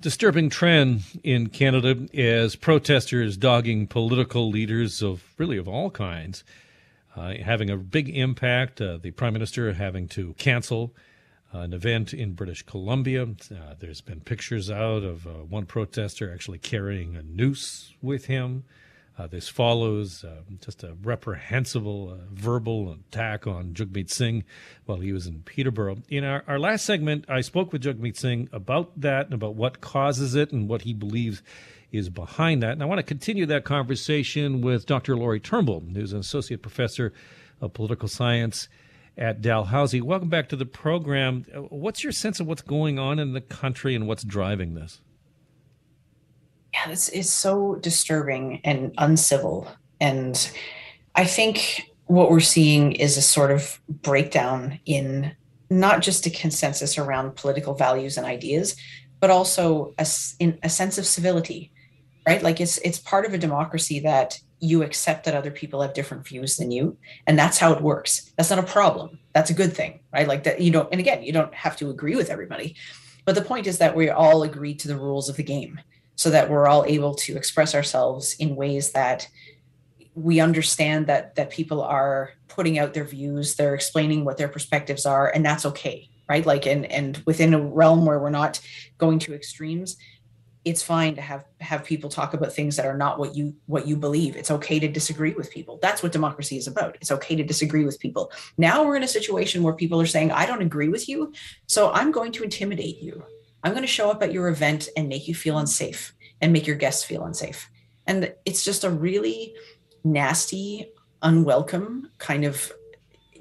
Disturbing trend in Canada as protesters dogging political leaders of really of all kinds, uh, having a big impact. Uh, the prime minister having to cancel uh, an event in British Columbia. Uh, there's been pictures out of uh, one protester actually carrying a noose with him. Uh, this follows uh, just a reprehensible uh, verbal attack on Jagmeet Singh while he was in Peterborough. In our, our last segment, I spoke with Jagmeet Singh about that and about what causes it and what he believes is behind that. And I want to continue that conversation with Dr. Laurie Turnbull, who's an associate professor of political science at Dalhousie. Welcome back to the program. What's your sense of what's going on in the country and what's driving this? Yeah, this is so disturbing and uncivil. And I think what we're seeing is a sort of breakdown in not just a consensus around political values and ideas, but also a, in a sense of civility, right? Like it's it's part of a democracy that you accept that other people have different views than you, and that's how it works. That's not a problem. That's a good thing, right? Like that you don't. And again, you don't have to agree with everybody, but the point is that we all agree to the rules of the game so that we're all able to express ourselves in ways that we understand that that people are putting out their views they're explaining what their perspectives are and that's okay right? Like and and within a realm where we're not going to extremes it's fine to have have people talk about things that are not what you what you believe. It's okay to disagree with people. That's what democracy is about. It's okay to disagree with people. Now we're in a situation where people are saying i don't agree with you so i'm going to intimidate you I'm going to show up at your event and make you feel unsafe and make your guests feel unsafe. And it's just a really nasty, unwelcome kind of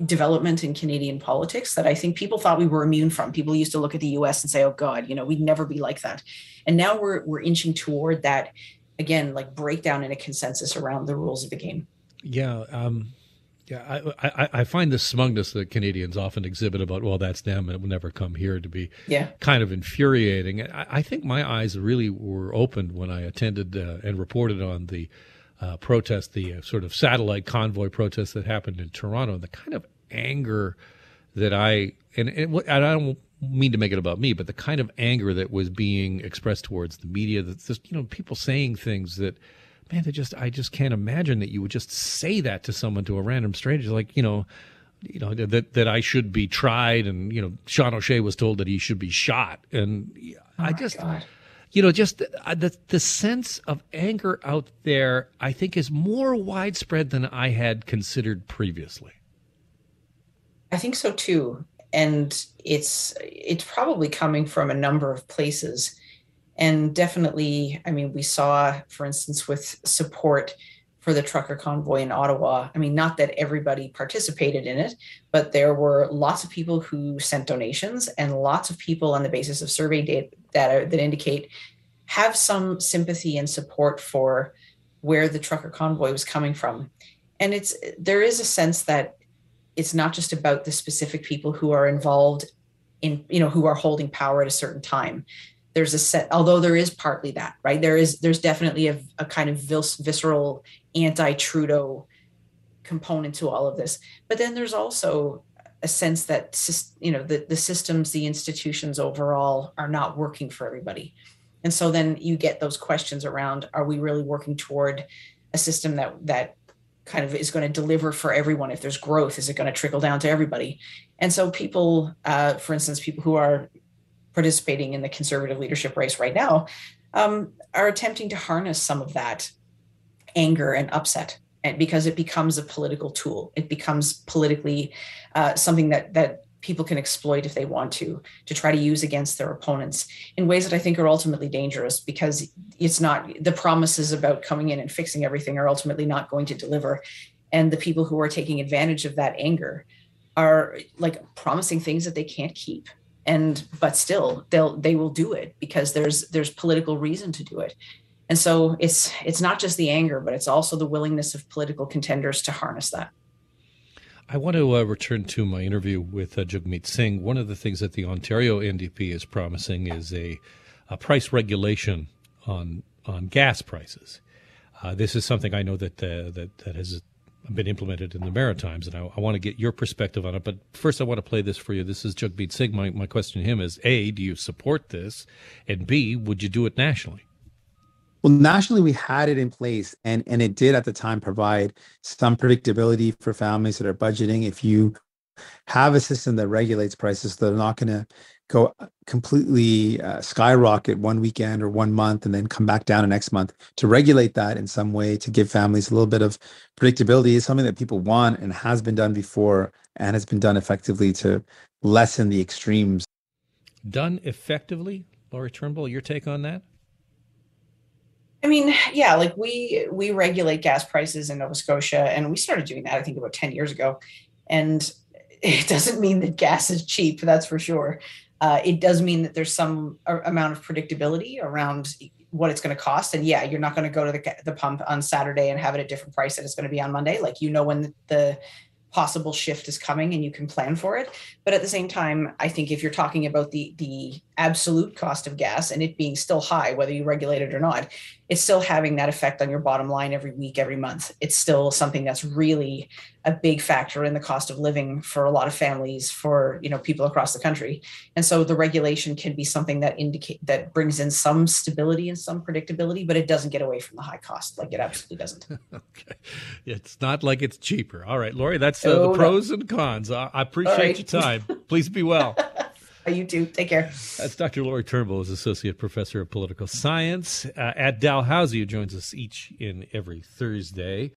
development in Canadian politics that I think people thought we were immune from. People used to look at the US and say, oh God, you know, we'd never be like that. And now we're we're inching toward that again, like breakdown in a consensus around the rules of the game. Yeah. Um yeah, I, I, I find the smugness that Canadians often exhibit about, well, that's them and it will never come here to be yeah. kind of infuriating. I, I think my eyes really were opened when I attended uh, and reported on the uh, protest, the uh, sort of satellite convoy protest that happened in Toronto, and the kind of anger that I, and, and I don't mean to make it about me, but the kind of anger that was being expressed towards the media, that just, you know, people saying things that, man, I just I just can't imagine that you would just say that to someone to a random stranger, like you know, you know that that I should be tried, and you know, Sean O'Shea was told that he should be shot, and oh I just. God. You know, just uh, the the sense of anger out there, I think, is more widespread than I had considered previously. I think so too, and it's it's probably coming from a number of places and definitely, I mean, we saw, for instance, with support for the trucker convoy in Ottawa. I mean, not that everybody participated in it, but there were lots of people who sent donations and lots of people on the basis of survey data that, indicate have some sympathy and support for where the trucker convoy was coming from. And it's there is a sense that it's not just about the specific people who are involved in, you know, who are holding power at a certain time there's a set although there is partly that right? There is there's definitely a, a kind of vis- visceral anti-trudeau component to all of this. But then there's also a sense that you know the, the systems the institutions overall are not working for everybody. And so then you get those questions around are we really working toward a system that that kind of is going to deliver for everyone? If there's growth is it going to trickle down to everybody? And so people uh, for instance people who are participating in the conservative leadership race right now um, are attempting to harness some of that anger and upset and because it becomes a political tool. It becomes politically uh, something that that people can exploit if they want to to try to use against their opponents in ways that i think are ultimately dangerous because it's not the promises about coming in and fixing everything are ultimately not going to deliver. And the people who are taking advantage of that anger are like promising things that they can't keep and but still they'll they will do it because there's there's political reason to do it and so it's it's not just the anger but it's also the willingness of political contenders to harness that I want to uh, return to my interview with uh, Singh. One of the things that the Ontario NDP is promising is a, a price regulation on on gas prices. Uh, this is something I know that uh, that that has been implemented in the Maritimes, and I, I, want to get your perspective on it. But first, I want to play this for you. This is Jagmeet Singh. My, my question to him is: A, do you support this? And B, would you do it nationally? Well, nationally, we had it in place, and and it did at the time provide some predictability for families that are budgeting. If you have a system that regulates prices, so they're not going to go uh, completely uh, skyrocket one weekend or one month and then come back down the next month. To regulate that in some way to give families a little bit of predictability is something that people want and has been done before and has been done effectively to lessen the extremes. Done effectively? Laurie turnbull your take on that? I mean, yeah, like we we regulate gas prices in Nova Scotia, and we started doing that I think about ten years ago. And it doesn't mean that gas is cheap, that's for sure uh, it does mean that there's some amount of predictability around what it's going to cost. And yeah, you're not going to go to the, the pump on Saturday and have it a different price that it's going to be on Monday. Like you know when the, the possible shift is coming and you can plan for it but at the same time i think if you're talking about the the absolute cost of gas and it being still high whether you regulate it or not it's still having that effect on your bottom line every week every month. It's still something that's really a big factor in the cost of living for a lot of families for you know people across the country. And so the regulation can be something that indicate that brings in some stability and some predictability but it doesn't get away from the high cost. Like it absolutely doesn't. Okay. It's not like it's cheaper. All right Laurie, that's uh, oh, the pros no. and cons. I, I appreciate right. your time. Please be well you too. Take care. That's Dr. Laurie Turnbull, is Associate Professor of Political Science uh, at Dalhousie, who joins us each and every Thursday.